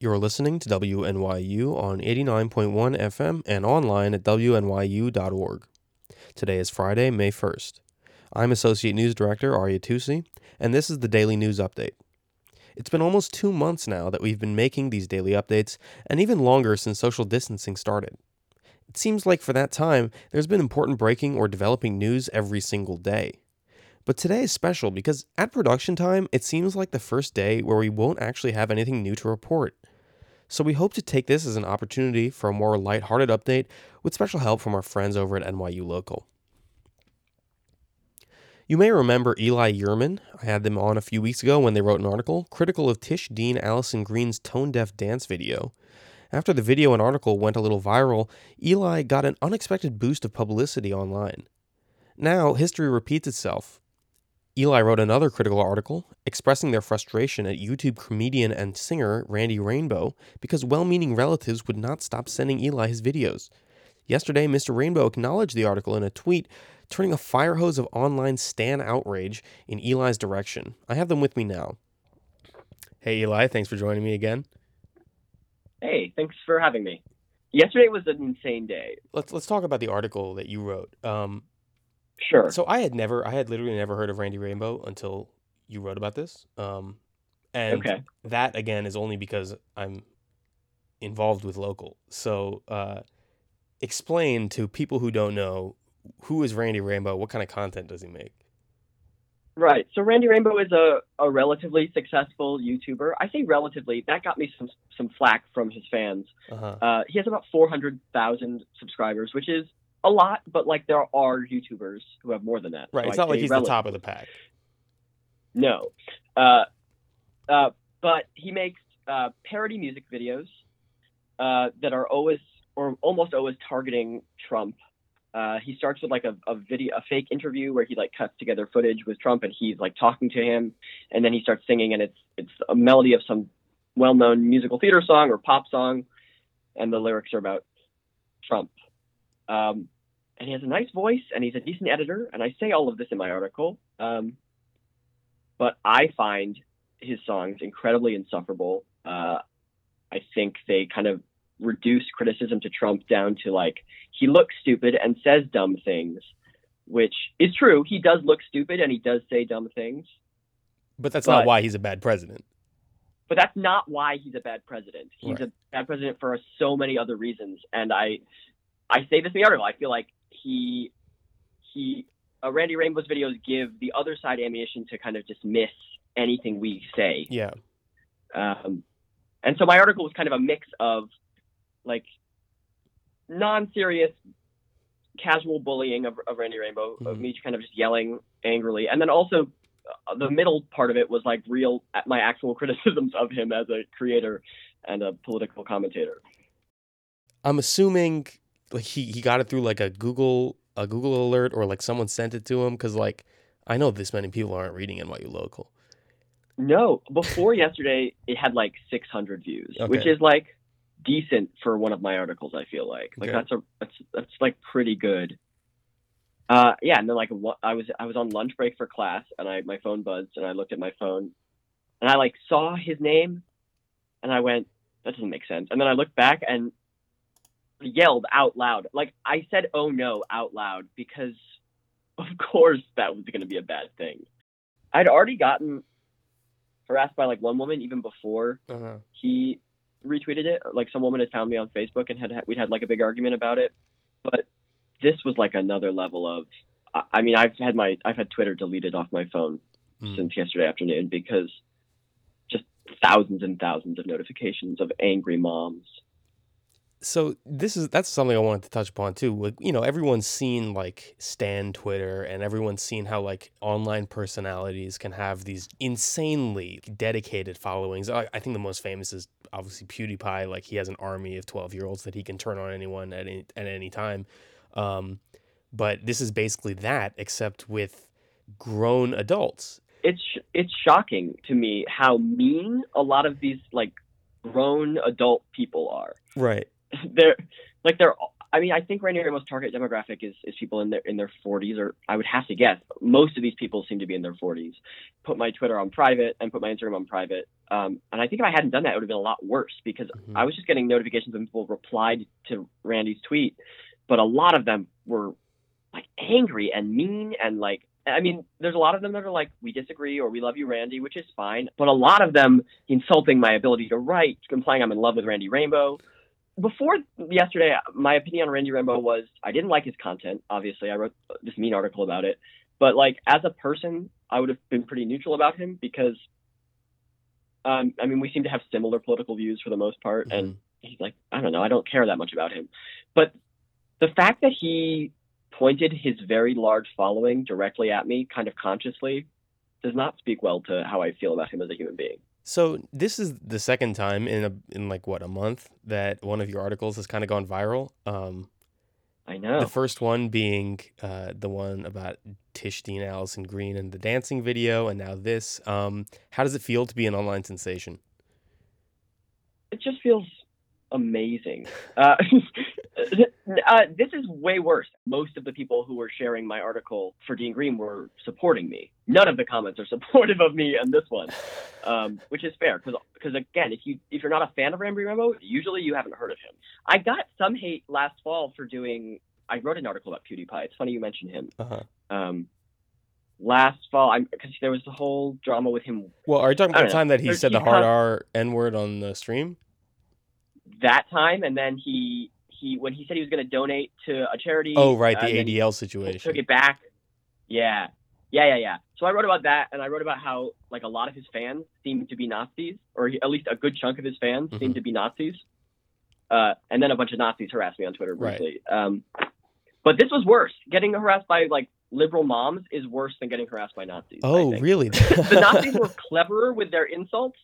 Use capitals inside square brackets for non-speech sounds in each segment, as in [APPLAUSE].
You're listening to WNYU on 89.1 FM and online at WNYU.org. Today is Friday, May 1st. I'm Associate News Director Arya Tusi, and this is the Daily News Update. It's been almost two months now that we've been making these daily updates, and even longer since social distancing started. It seems like for that time, there's been important breaking or developing news every single day. But today is special because at production time, it seems like the first day where we won't actually have anything new to report. So we hope to take this as an opportunity for a more lighthearted update with special help from our friends over at NYU Local. You may remember Eli Yerman. I had them on a few weeks ago when they wrote an article critical of Tisch Dean Allyson Green's tone deaf dance video. After the video and article went a little viral, Eli got an unexpected boost of publicity online. Now, history repeats itself. Eli wrote another critical article expressing their frustration at YouTube comedian and singer Randy Rainbow because well meaning relatives would not stop sending Eli his videos. Yesterday, Mr. Rainbow acknowledged the article in a tweet, turning a fire hose of online stan outrage in Eli's direction. I have them with me now. Hey, Eli, thanks for joining me again. Hey, thanks for having me. Yesterday was an insane day. Let's let's talk about the article that you wrote. Um, Sure. So I had never, I had literally never heard of Randy Rainbow until you wrote about this. Um, and Okay. that again is only because I'm involved with local. So uh, explain to people who don't know who is Randy Rainbow. What kind of content does he make? Right. So Randy Rainbow is a, a relatively successful YouTuber. I say relatively. That got me some some flack from his fans. Uh-huh. Uh, he has about four hundred thousand subscribers, which is a lot, but like there are YouTubers who have more than that. Right. So It's not like he's relative. the top of the pack. No. Uh, uh, but he makes uh, parody music videos uh, that are always or almost always targeting Trump. Uh, he starts with like a, a video, a fake interview where he like cuts together footage with Trump and he's like talking to him, and then he starts singing and it's it's a melody of some well-known musical theater song or pop song, and the lyrics are about Trump. Um, and he has a nice voice and he's a decent editor, and I say all of this in my article. Um, but I find his songs incredibly insufferable. Uh, I think they kind of reduce criticism to Trump down to like he looks stupid and says dumb things, which is true. He does look stupid and he does say dumb things, But that's not why he's a bad president. but that's not why he's a bad president. He's Right. a bad president for so many other reasons, and I I say this in the article. I feel like he he uh, Randy Rainbow's videos give the other side ammunition to kind of dismiss anything we say. Yeah. Um, and so my article was kind of a mix of like non-serious casual bullying of, of Randy Rainbow, of Mhm. me kind of just yelling angrily, and then also uh, the middle part of it was like real my actual [LAUGHS] criticisms of him as a creator and a political commentator. I'm assuming like he, he got it through like a Google a Google alert or like someone sent it to him because like I know this many people aren't reading NYU local. No, before [LAUGHS] yesterday it had like 600 views, which is like decent for one of my articles. I feel like like Okay. that's a that's that's like pretty good. Uh, yeah, and then like I was I was on lunch break for class and I my phone buzzed and I looked at my phone and I like saw his name and I went that doesn't make sense and then I looked back and yelled out loud like I said oh no out loud because of course that was going to be a bad thing. I'd already gotten harassed by like one woman even before Uh-huh. he retweeted it. Like some woman had found me on Facebook and had we'd had like a big argument about it. But this was like another level of. I- mean, I've had my I've had Twitter deleted off my phone Mm. since yesterday afternoon because just thousands and thousands of notifications of angry moms. So this is that's something I wanted to touch upon too. Like, you know, everyone's seen like Stan Twitter and everyone's seen how like online personalities can have these insanely dedicated followings. I, I think the most famous is obviously PewDiePie. Like he has an army of twelve year olds that he can turn on anyone at any at any time. Um, but this is basically that, except with grown adults. It's it's shocking to me how mean a lot of these like grown adult people are. Right. They're like they're I mean, I think Randy Rainbow's target demographic is, is people in their in their 40s, or I would have to guess most of these people seem to be in their 40s. Put my Twitter on private and put my Instagram on private, um, and I think if I hadn't done that, it would have been a lot worse because Mhm. I was just getting notifications when people replied to Randy's tweet, but a lot of them were like angry and mean and like. I mean, there's a lot of them that are like, we disagree or we love you, Randy, which is fine. But a lot of them insulting my ability to write, implying I'm in love with Randy Rainbow before yesterday, my opinion on Randy Rainbow was I didn't like his content. Obviously, I wrote this mean article about it. But like as a person, I would have been pretty neutral about him because, um, I mean, we seem to have similar political views for the most part, and Mhm. he's like, I don't know, I don't care that much about him. But the fact that he pointed his very large following directly at me, kind of consciously, does not speak well to how I feel about him as a human being. So this is the second time in a in like what a month that one of your articles has kind of gone viral. Um, I know. The first one being uh, the one about Tisch Dean, Allyson Green, and the dancing video, and now this. Um, how does it feel to be an online sensation? it just feels amazing. [LAUGHS] Uh, [LAUGHS] uh, this is way worse. Most of the people who were sharing my article for Dean Green were supporting me. None of the comments are [LAUGHS] supportive of me on this one, um, which is fair because again, if you if you're not a fan of Randy Rainbow, usually you haven't heard of him. I got some hate last fall for doing. I wrote an article about PewDiePie. It's funny you mentioned him. Uh-huh. Um, last fall, because there was the whole drama with him Well, are you talking about the know. time that he said the hard con- R N word on the stream? that time, and then he he when he said he was going to donate to a charity. Oh, right, uh, the then he ADL took situation. it back. Yeah, yeah, yeah, yeah. So I wrote about that, and I wrote about how like a lot of his fans seem to be Nazis, or he, at least a good chunk of his fans seem Mhm. to be Nazis. Uh, and then a bunch of Nazis harassed me on Twitter Right. briefly. Um, but this was worse. Getting harassed by like liberal moms is worse than getting harassed by Nazis. Oh, really? [LAUGHS] the Nazis were cleverer with their insults.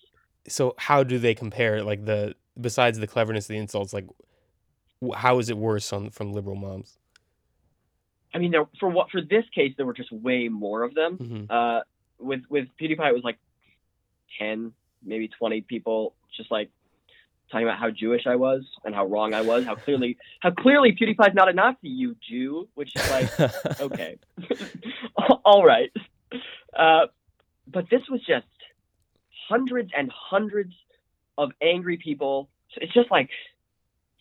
so how do they compare? Like the besides the cleverness of the insults, like how is it worse on from liberal moms? I mean, there, for what for this case, there were just way more of them. hmm Uh, with with PewDiePie, it was like ten, maybe twenty people, just like talking about how Jewish I was and how wrong I was, how clearly [LAUGHS] how clearly PewDiePie's not a Nazi, you Jew, which is like [LAUGHS] okay, [LAUGHS] all right. Uh, but this was just hundreds and hundreds of angry people. So It's just like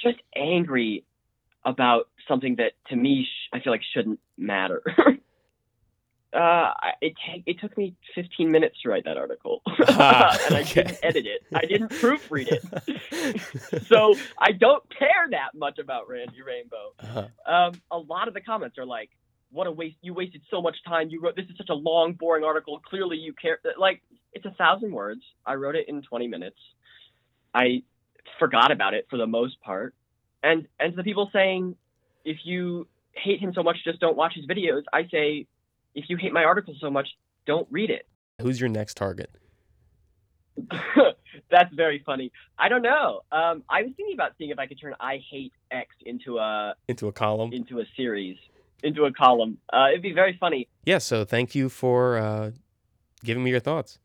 just angry about something that to me sh- I feel like shouldn't matter. [LAUGHS] uh, it ta- it took me 15 minutes to write that article, Ah, [LAUGHS] and I okay. didn't edit it. I didn't [LAUGHS] proofread it, so I don't care that much about Randy Rainbow. Uh-huh. Um, a lot of the comments are like, "What a waste! You wasted so much time. You wrote this is such a long, boring article. Clearly, you care." Like, it's a thousand words. I wrote it in 20 minutes. I forgot about it for the most part, and and to the people saying, if you hate him so much, just don't watch his videos. I say, if you hate my article so much, don't read it. Who's your next target? [LAUGHS] That's very funny. I don't know. Um, I was thinking about seeing if I could turn I hate X into a Into a column? into a series, into a column. Uh, it'd be very funny. Yeah, so thank you for uh, giving me your thoughts.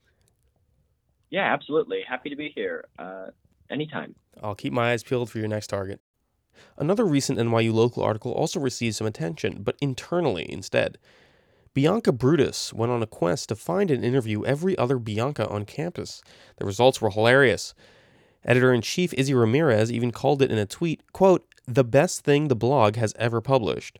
Yeah, absolutely. Happy to be here. Uh, anytime. I'll keep my eyes peeled for your next target. Another recent NYU local article also received some attention, but internally instead. Bianca Brutus went on a quest to find and interview every other Bianca on campus. The results were hilarious. Editor in chief Izzy Ramirez even called it in a tweet, quote, the best thing the blog has ever published.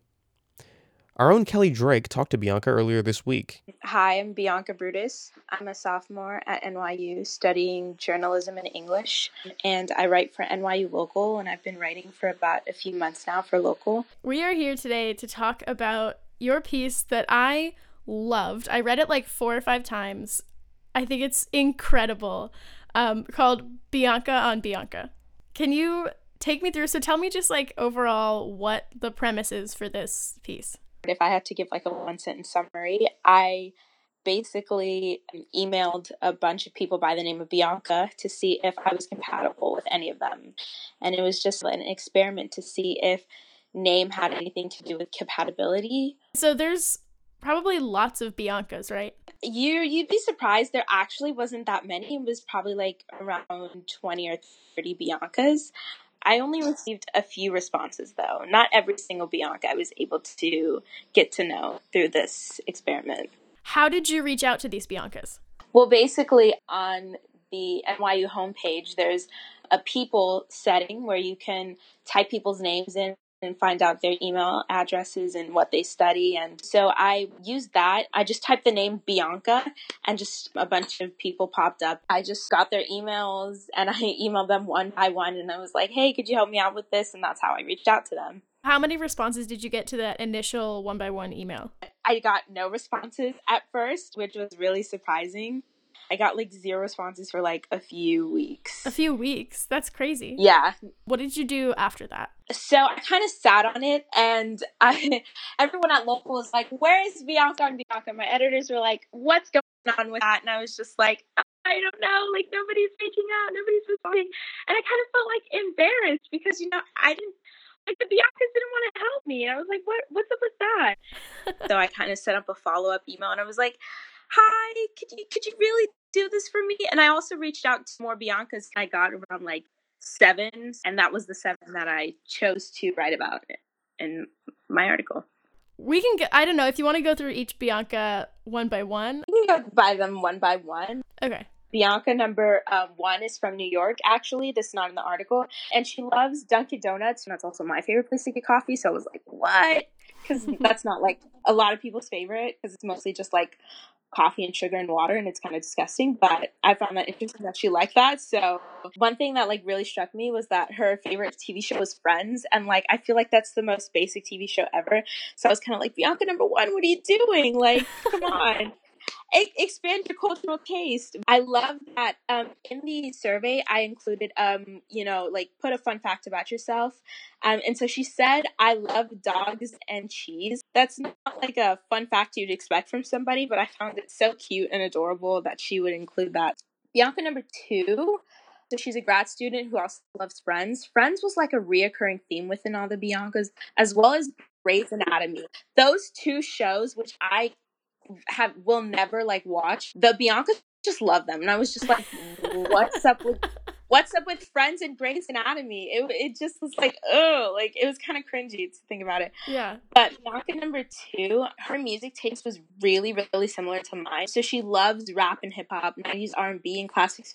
Our own Kelly Drake talked to Bianca earlier this week. Hi, I'm Bianca Brutus. I'm a sophomore at NYU studying journalism and English, and I write for NYU Local, and I've been writing for about a few months now for Local. We are here today to talk about your piece that I loved. I read it like four or five times. I think it's incredible. Um, called Bianca on Bianca. Can you take me through? So tell me just like overall what the premise is for this piece. If I had to give like a one sentence summary, I basically emailed a bunch of people by the name of Bianca to see if I was compatible with any of them. And it was just an experiment to see if name had anything to do with compatibility. So there's probably lots of Biancas, right? You you'd be surprised there actually wasn't that many. It was probably like around 20 or 30 Biancas. I only received a few responses though. Not every single Bianca I was able to get to know through this experiment. How did you reach out to these Biancas? Well, basically, on the NYU homepage, there's a people setting where you can type people's names in and find out their email addresses and what they study. And so I used that. I just typed the name Bianca and just a bunch of people popped up. I just got their emails and I [LAUGHS] emailed them one by one and I was like, hey, could you help me out with this? And that's how I reached out to them. How many responses did you get to that initial one by one email? I got no responses at first, which was really surprising. I got like zero responses for like a few weeks. A few weeks? That's crazy. Yeah. What did you do after that? So I kind of sat on it, and I, [LAUGHS] everyone at local was like, "Where is Bianca and Bianca?" My editors were like, "What's going on with that?" And I was just like, "I don't know. Like nobody's reaching out, nobody's responding," and I kind of felt like embarrassed because you know I didn't like the Biancas didn't want to help me. And I was like, what what's up with that? [LAUGHS] so I kind of set up a follow up email and I was like, Hi, could you could you really do this for me? And I also reached out to more Biancas. I got around like seven, and that was the seven that I chose to write about in my article. We can get, I don't know, if you want to go through each Bianca one by one. We can go by them one by one. Okay. Bianca number um, one is from New York, actually. This is not in the article. And she loves Dunkin' Donuts, and that's also my favorite place to get coffee. So I was like, what? Because [LAUGHS] that's not like a lot of people's favorite, because it's mostly just like coffee and sugar and water and it's kind of disgusting but i found that interesting that she liked that so one thing that like really struck me was that her favorite tv show was friends and like i feel like that's the most basic tv show ever so i was kind of like bianca number one what are you doing? Like come [LAUGHS] on expand your cultural taste. I love that um, in the survey I included, um, you know, like put a fun fact about yourself. Um, and so she said, I love dogs and cheese. That's not like a fun fact you'd expect from somebody, but I found it so cute and adorable that she would include that. Bianca number two. So she's a grad student who also loves Friends. Friends was like a reoccurring theme within all the Biancas, as well as Grey's Anatomy. Those two shows, which I have will never like watch. The Bianca just love them, and I was just like, "What's up with [LAUGHS] what's up with Friends and Grey's Anatomy?" It it just was like, oh, like it was kind of cringy to think about it. Yeah. But Bianca number two, her music taste was really really similar to mine. So she loves rap and hip hop, nineties R and B, and classic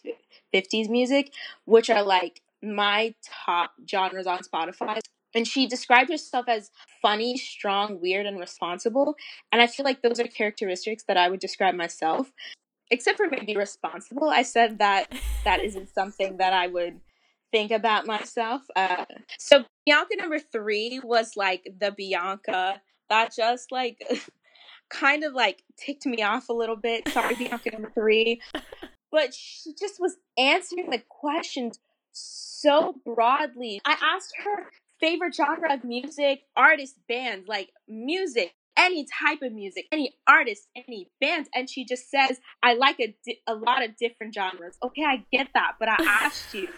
fifties music, which are like my top genres on Spotify. And she described herself as funny, strong, weird, and responsible. And I feel like those are characteristics that I would describe myself. Except for maybe responsible. I said that that isn't something that I would think about myself. Uh, so Bianca number three was like the Bianca that just like [LAUGHS] kind of like ticked me off a little bit. Sorry, Bianca number three. But she just was answering the questions so broadly. I asked her favorite genre of music, artist, bands, like music, any type of music, any artist, any band, and she just says, "I like a, di- a lot of different genres." Okay, I get that, but I [LAUGHS] asked you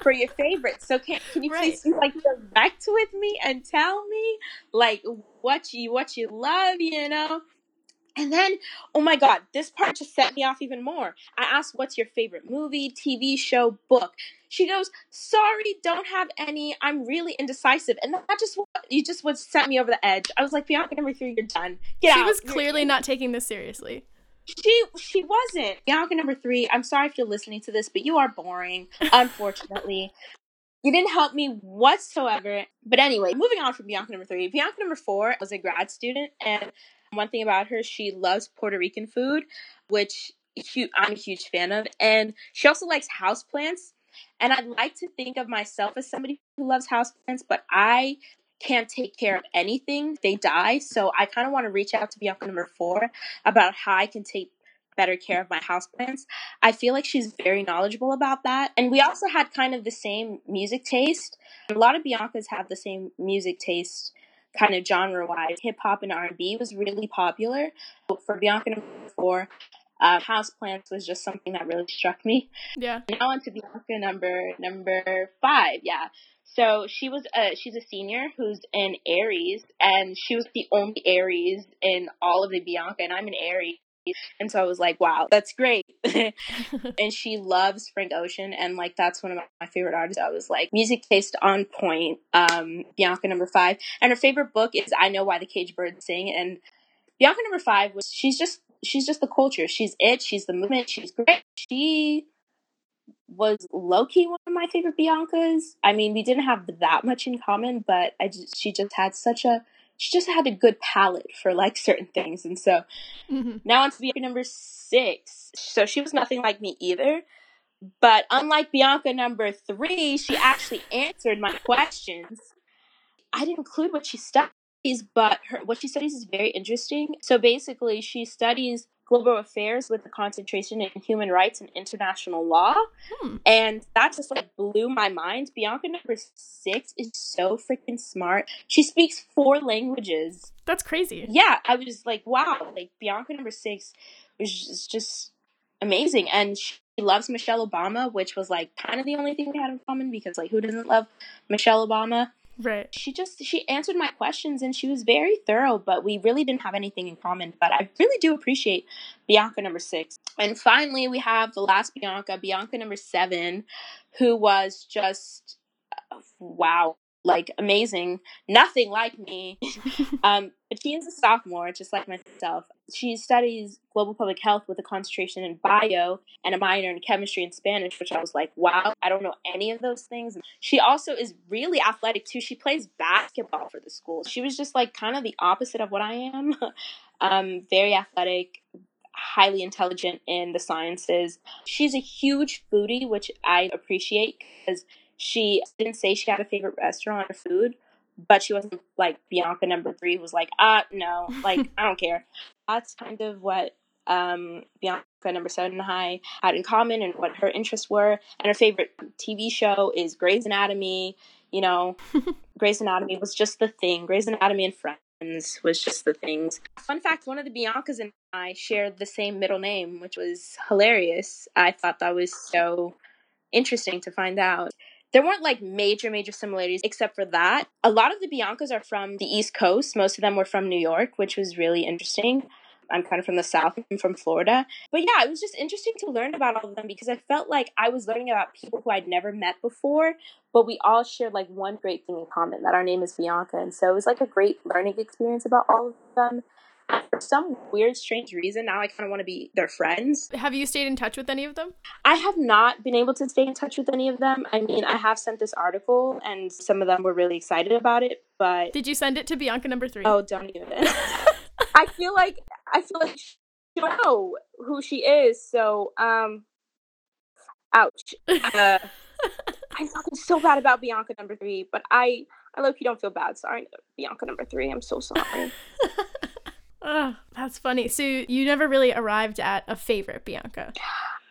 for your favorite, so can can you right. please like direct with me and tell me like what you what you love, you know? And then, oh my God, this part just set me off even more. I asked, What's your favorite movie, TV show, book? She goes, Sorry, don't have any. I'm really indecisive. And that just, you just would set me over the edge. I was like, Bianca number three, you're done. Get she out. She was clearly not taking this seriously. She she wasn't. Bianca number three, I'm sorry if you're listening to this, but you are boring, [LAUGHS] unfortunately. You didn't help me whatsoever. But anyway, moving on from Bianca number three. Bianca number four was a grad student, and one thing about her, she loves Puerto Rican food, which I'm a huge fan of. And she also likes houseplants. And I'd like to think of myself as somebody who loves houseplants, but I can't take care of anything. They die. So I kind of want to reach out to Bianca number four about how I can take better care of my houseplants. I feel like she's very knowledgeable about that. And we also had kind of the same music taste. A lot of Biancas have the same music taste kind of genre wise. Hip hop and R and B was really popular. For Bianca number four, uh, Houseplants was just something that really struck me. Yeah. Now on to Bianca number number five. Yeah. So she was a she's a senior who's in Aries, and she was the only Aries in all of the Bianca, and I'm an Aries. And so I was like, wow, that's great. [LAUGHS] [LAUGHS] and she loves Frank Ocean. And like, that's one of my favorite artists. I was like, music taste on point. Um, Bianca number five. And her favorite book is I Know Why the Cage Birds Sing. And Bianca number five was, she's just, she's just the culture. She's it. She's the movement. She's great. She was low key one of my favorite Biancas. I mean, we didn't have that much in common, but I just, she just had such a, she just had a good palette for like certain things. And so mm-hmm. now on to Bianca number six. So she was nothing like me either. But unlike Bianca number three, she actually answered my questions. I didn't include what she studies, but her, what she studies is very interesting. So basically, she studies global affairs with a concentration in human rights and international law. Hmm. And that just like blew my mind. Bianca number six is so freaking smart. She speaks four languages. That's crazy. Yeah, I was like, wow, like Bianca number six was just, just amazing. And she loves Michelle Obama, which was like kind of the only thing we had in common because like who doesn't love Michelle Obama? Right. She just she answered my questions and she was very thorough, but we really didn't have anything in common. But I really do appreciate Bianca number six. And finally we have the last Bianca, Bianca number seven, who was just uh, wow like amazing, nothing like me. [LAUGHS] um, but she is a sophomore, just like myself. She studies global public health with a concentration in bio and a minor in chemistry and Spanish, which I was like, wow, I don't know any of those things. She also is really athletic too. She plays basketball for the school. She was just like kind of the opposite of what I am. [LAUGHS] um, very athletic, highly intelligent in the sciences. She's a huge foodie, which I appreciate because she didn't say she had a favorite restaurant or food, but she wasn't like Bianca number three, was like, ah, no, like, [LAUGHS] I don't care. That's kind of what um, Bianca number seven and I had in common and what her interests were. And her favorite TV show is Grey's Anatomy. You know, [LAUGHS] Grey's Anatomy was just the thing. Grey's Anatomy and Friends was just the things. Fun fact one of the Biancas and I shared the same middle name, which was hilarious. I thought that was so interesting to find out there weren't like major major similarities except for that. A lot of the biancas are from the east coast. Most of them were from new york which was really interesting. I'm kind of from the south i'm from florida. But yeah it was just interesting to learn about all of them because i felt like i was learning about people who i'd never met before but we all shared like one great thing in common that our name is bianca. And so it was like a great learning experience about all of them for some weird, strange reason, now I kind of want to be their friends. Have you stayed in touch with any of them? I have not been able to stay in touch with any of them. I mean, I have sent this article, and some of them were really excited about it. But did you send it to Bianca number three? Oh, don't even. [LAUGHS] I feel like I feel like she know who she is. So, um, ouch. Uh, [LAUGHS] I'm talking so bad about Bianca number three, but I I low key don't feel bad. Sorry, Bianca number three. I'm so sorry. [LAUGHS] Oh, that's funny. So you never really arrived at a favorite Bianca.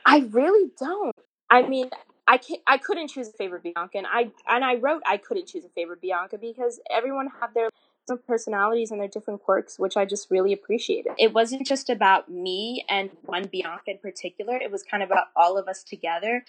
I really don't. I mean, I can I couldn't choose a favorite Bianca, and I and I wrote I couldn't choose a favorite Bianca because everyone had their different personalities and their different quirks, which I just really appreciated. It wasn't just about me and one Bianca in particular. It was kind of about all of us together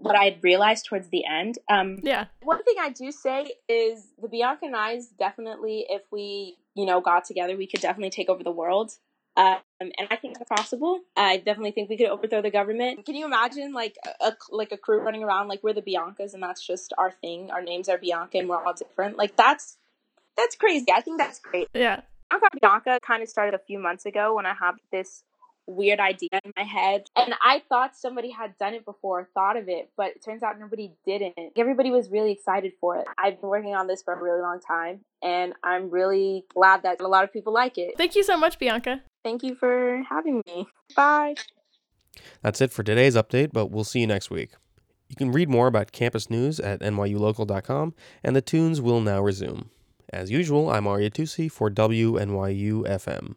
what I had realized towards the end. Um, yeah. One thing I do say is the Bianca and I's definitely, if we, you know, got together, we could definitely take over the world. Um, and I think that's possible. I definitely think we could overthrow the government. Can you imagine like a, like a crew running around like we're the Biancas and that's just our thing. Our names are Bianca and we're all different. Like that's that's crazy. I think that's great. Yeah. Bianca Bianca kind of started a few months ago when I had this weird idea in my head. And I thought somebody had done it before, thought of it, but it turns out nobody didn't. Everybody was really excited for it. I've been working on this for a really long time, and I'm really glad that a lot of people like it. Thank you so much, Bianca. Thank you for having me. Bye. That's it for today's update, but we'll see you next week. You can read more about campus news at nyulocal.com, and the tunes will now resume. As usual, I'm Arya Tusi for WNYU FM.